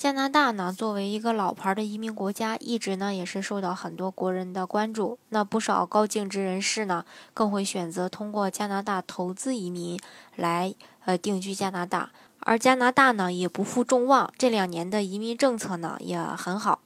加拿大呢，作为一个老牌的移民国家，一直呢也是受到很多国人的关注。那不少高净值人士呢，更会选择通过加拿大投资移民来呃定居加拿大。而加拿大呢，也不负众望，这两年的移民政策呢也很好。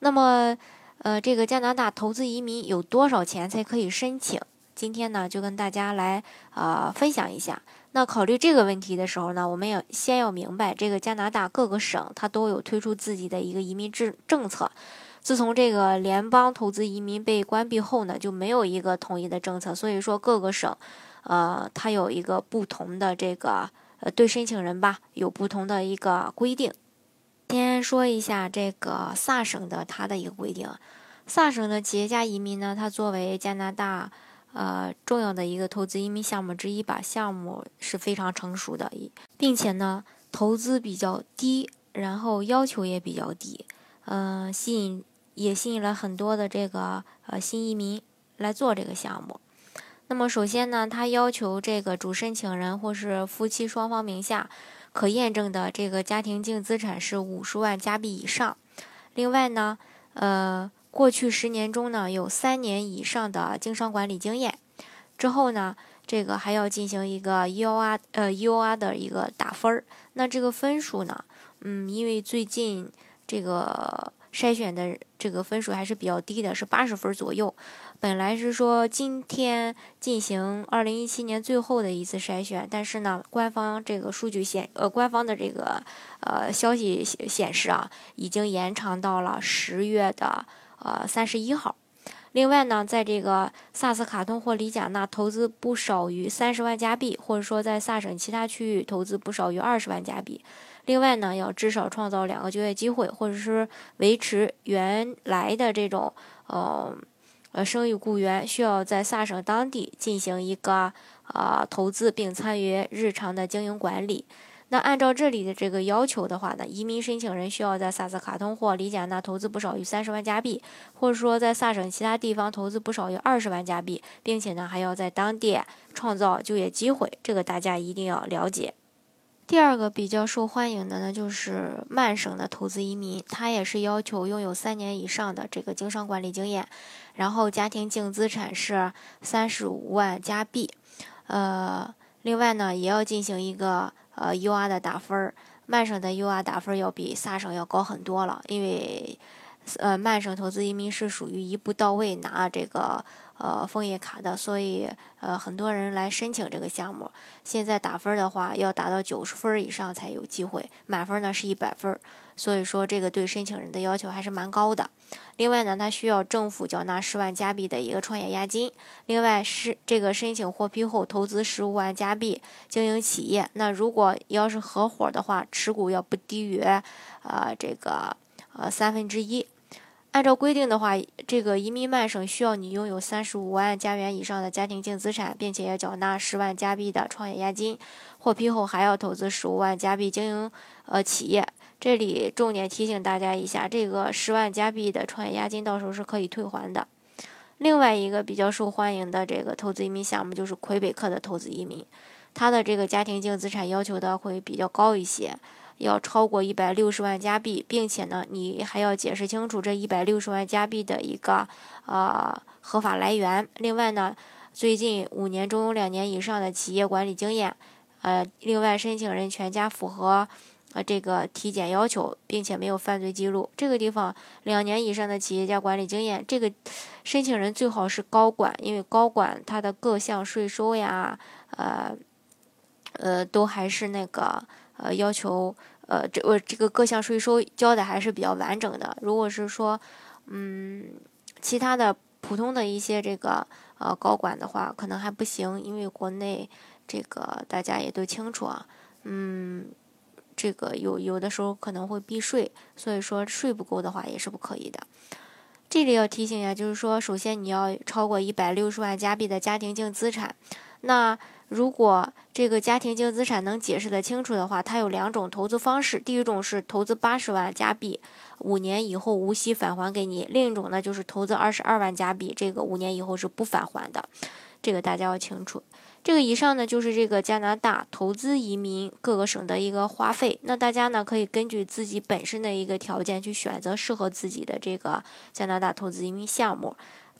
那么，呃，这个加拿大投资移民有多少钱才可以申请？今天呢，就跟大家来呃分享一下。那考虑这个问题的时候呢，我们要先要明白，这个加拿大各个省它都有推出自己的一个移民政政策。自从这个联邦投资移民被关闭后呢，就没有一个统一的政策，所以说各个省，呃，它有一个不同的这个呃对申请人吧，有不同的一个规定。先说一下这个萨省的它的一个规定，萨省的企业家移民呢，它作为加拿大。呃，重要的一个投资移民项目之一吧，项目是非常成熟的，并且呢，投资比较低，然后要求也比较低，嗯，吸引也吸引了很多的这个呃新移民来做这个项目。那么首先呢，他要求这个主申请人或是夫妻双方名下可验证的这个家庭净资产是五十万加币以上。另外呢，呃。过去十年中呢，有三年以上的经商管理经验。之后呢，这个还要进行一个 EOR 呃 EOR 的一个打分儿。那这个分数呢，嗯，因为最近这个筛选的这个分数还是比较低的，是八十分左右。本来是说今天进行二零一七年最后的一次筛选，但是呢，官方这个数据显呃官方的这个呃消息显示啊，已经延长到了十月的。呃，三十一号。另外呢，在这个萨斯卡通或里贾纳投资不少于三十万加币，或者说在萨省其他区域投资不少于二十万加币。另外呢，要至少创造两个就业机会，或者是维持原来的这种呃呃生育雇员，需要在萨省当地进行一个呃投资，并参与日常的经营管理。那按照这里的这个要求的话呢，移民申请人需要在萨斯卡通或里贾纳投资不少于三十万加币，或者说在萨省其他地方投资不少于二十万加币，并且呢还要在当地创造就业机会，这个大家一定要了解。第二个比较受欢迎的呢，就是曼省的投资移民，他也是要求拥有三年以上的这个经商管理经验，然后家庭净资产是三十五万加币，呃，另外呢也要进行一个。呃，UR 的打分儿，曼省的 UR 打分要比萨省要高很多了，因为，呃，曼省投资移民是属于一步到位拿这个呃枫叶卡的，所以呃很多人来申请这个项目。现在打分的话，要达到九十分以上才有机会，满分呢是一百分。所以说，这个对申请人的要求还是蛮高的。另外呢，他需要政府缴纳十万加币的一个创业押金。另外是这个申请获批后，投资十五万加币经营企业。那如果要是合伙的话，持股要不低于呃这个呃三分之一。按照规定的话，这个移民曼省需要你拥有三十五万加元以上的家庭净资产，并且要缴纳十万加币的创业押金。获批后还要投资十五万加币经营呃企业。这里重点提醒大家一下，这个十万加币的创业押金到时候是可以退还的。另外一个比较受欢迎的这个投资移民项目就是魁北克的投资移民，它的这个家庭净资产要求的会比较高一些，要超过一百六十万加币，并且呢，你还要解释清楚这一百六十万加币的一个呃合法来源。另外呢，最近五年中有两年以上的企业管理经验，呃，另外申请人全家符合。呃，这个体检要求，并且没有犯罪记录。这个地方两年以上的企业家管理经验，这个申请人最好是高管，因为高管他的各项税收呀，呃，呃，都还是那个呃要求，呃，这我这个各项税收交的还是比较完整的。如果是说，嗯，其他的普通的一些这个呃高管的话，可能还不行，因为国内这个大家也都清楚啊，嗯。这个有有的时候可能会避税，所以说税不够的话也是不可以的。这里要提醒一下，就是说，首先你要超过一百六十万加币的家庭净资产。那如果这个家庭净资产能解释得清楚的话，它有两种投资方式。第一种是投资八十万加币，五年以后无息返还给你；另一种呢，就是投资二十二万加币，这个五年以后是不返还的。这个大家要清楚。这个以上呢，就是这个加拿大投资移民各个省的一个花费。那大家呢，可以根据自己本身的一个条件去选择适合自己的这个加拿大投资移民项目。